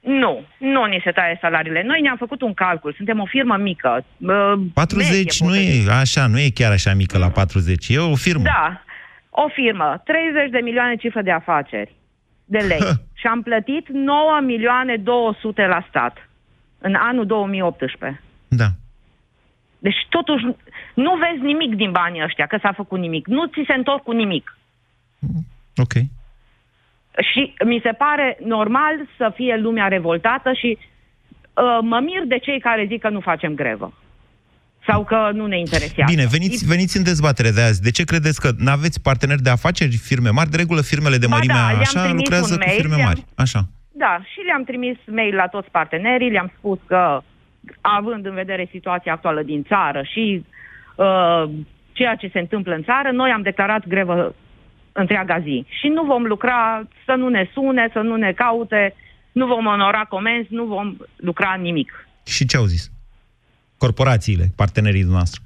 P: Nu, nu ni se taie salariile. Noi ne-am făcut un calcul. Suntem o firmă mică. uh,
C: 40
P: medie,
C: nu e așa, nu e chiar așa mică la 40, e o firmă.
P: Da, o firmă. 30 de milioane cifră de afaceri de lei. și am plătit 9 milioane 200 la stat în anul 2018.
C: Da.
P: Deci totuși nu vezi nimic din banii ăștia, că s-a făcut nimic. Nu ți se întorc cu nimic.
C: Ok.
P: Și mi se pare normal să fie lumea revoltată și uh, mă mir de cei care zic că nu facem grevă. Sau că nu ne interesează.
C: Bine, veniți, veniți în dezbatere de azi. De ce credeți că nu aveți parteneri de afaceri, firme mari? De regulă, firmele de
P: Ba
C: mărime
P: da, le-am
C: așa
P: trimis
C: lucrează
P: un
C: cu
P: mail,
C: firme
P: le-am-
C: mari. Așa.
P: Da, și le-am trimis mail la toți partenerii, le-am spus că, având în vedere situația actuală din țară și uh, ceea ce se întâmplă în țară, noi am declarat grevă întreaga zi. Și nu vom lucra să nu ne sune, să nu ne caute, nu vom onora comenzi, nu vom lucra nimic.
C: Și ce au zis? Corporațiile, partenerii noastre.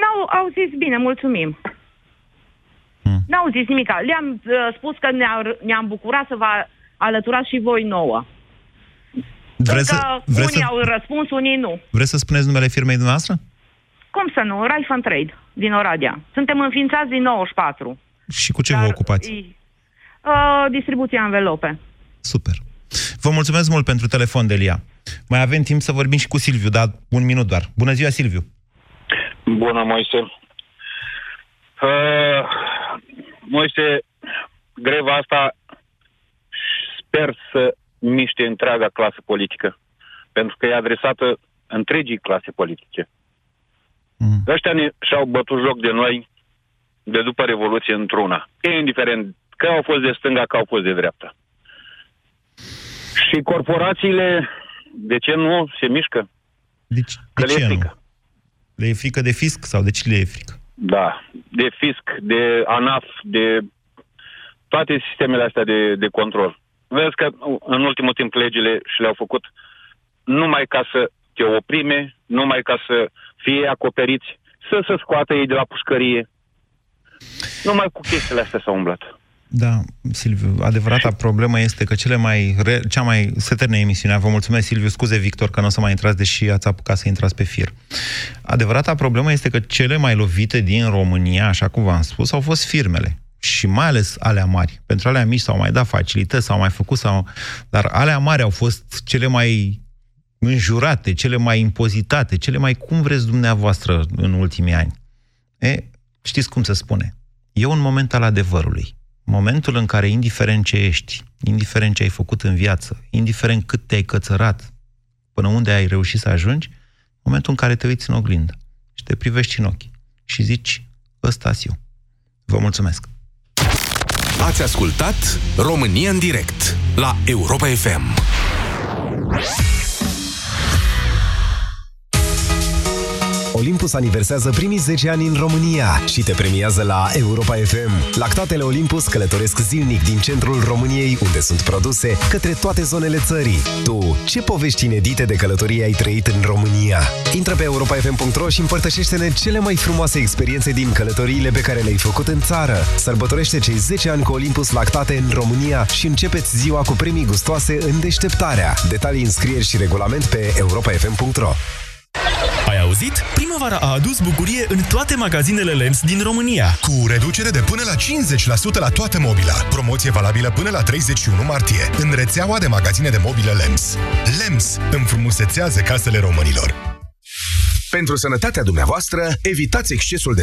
P: N-au au zis bine, mulțumim.
C: Hmm.
P: N-au zis nimic. Le-am uh, spus că ne-ar, ne-am bucurat să vă alăturați și voi nouă.
C: Vreți
P: Încă
C: să, vreți,
P: unii
C: să,
P: au răspuns, unii nu.
C: vreți să spuneți numele firmei dumneavoastră?
P: Cum să nu? Raiffeisen Trade din Oradea. Suntem înființați din 94.
C: Și cu ce vă ocupați?
P: I- Uh, distribuția învelope.
C: Super. Vă mulțumesc mult pentru telefon, Delia. Mai avem timp să vorbim și cu Silviu, dar un minut doar. Bună ziua, Silviu.
Q: Bună, Moise. Uh, Moise, greva asta sper să miște întreaga clasă politică, pentru că e adresată întregii clase politice. Mm. Ăștia ne, și-au bătut joc de noi de după Revoluție într-una. E indiferent că au fost de stânga, că au fost de dreapta. Și corporațiile, de ce nu se mișcă?
C: Deci,
Q: Că
C: de
Q: le e
C: ce nu?
Q: frică.
C: Le e frică de fisc sau de ce le e frică?
Q: Da, de fisc, de ANAF, de toate sistemele astea de, de control. Vezi că în ultimul timp legile și le-au făcut numai ca să te oprime, numai ca să fie acoperiți, să se scoată ei de la pușcărie. Numai cu chestiile astea s-au umblat.
C: Da, Silviu, adevărata problemă este că cele mai re... cea mai se termină emisiunea. Vă mulțumesc, Silviu, scuze, Victor, că nu o să mai intrați, deși ați apucat să intrați pe fir. Adevărata problemă este că cele mai lovite din România, așa cum v-am spus, au fost firmele. Și mai ales alea mari. Pentru alea mici s-au mai dat facilități, s-au mai făcut, sau... dar alea mari au fost cele mai înjurate, cele mai impozitate, cele mai cum vreți dumneavoastră în ultimii ani. E, știți cum se spune? E un moment al adevărului. Momentul în care, indiferent ce ești, indiferent ce ai făcut în viață, indiferent cât te-ai cățărat, până unde ai reușit să ajungi, momentul în care te uiți în oglindă și te privești în ochi și zici, ăsta eu. Vă mulțumesc!
E: Ați ascultat România în direct la Europa FM.
R: Olympus aniversează primii 10 ani în România și te premiază la Europa FM. Lactatele Olympus călătoresc zilnic din centrul României, unde sunt produse, către toate zonele țării. Tu, ce povești inedite de călătorie ai trăit în România? Intră pe europafm.ro și împărtășește-ne cele mai frumoase experiențe din călătoriile pe care le-ai făcut în țară. Sărbătorește cei 10 ani cu Olympus Lactate în România și începeți ziua cu premii gustoase în deșteptarea. Detalii, înscrieri și regulament pe europafm.ro
S: Ai auzit? Primăvara a adus bucurie în toate magazinele LEMS din România.
T: Cu reducere de până la 50% la toată mobila. Promoție valabilă până la 31 martie. În rețeaua de magazine de mobile LEMS. LEMS înfrumusețează casele românilor.
E: Pentru sănătatea dumneavoastră, evitați excesul de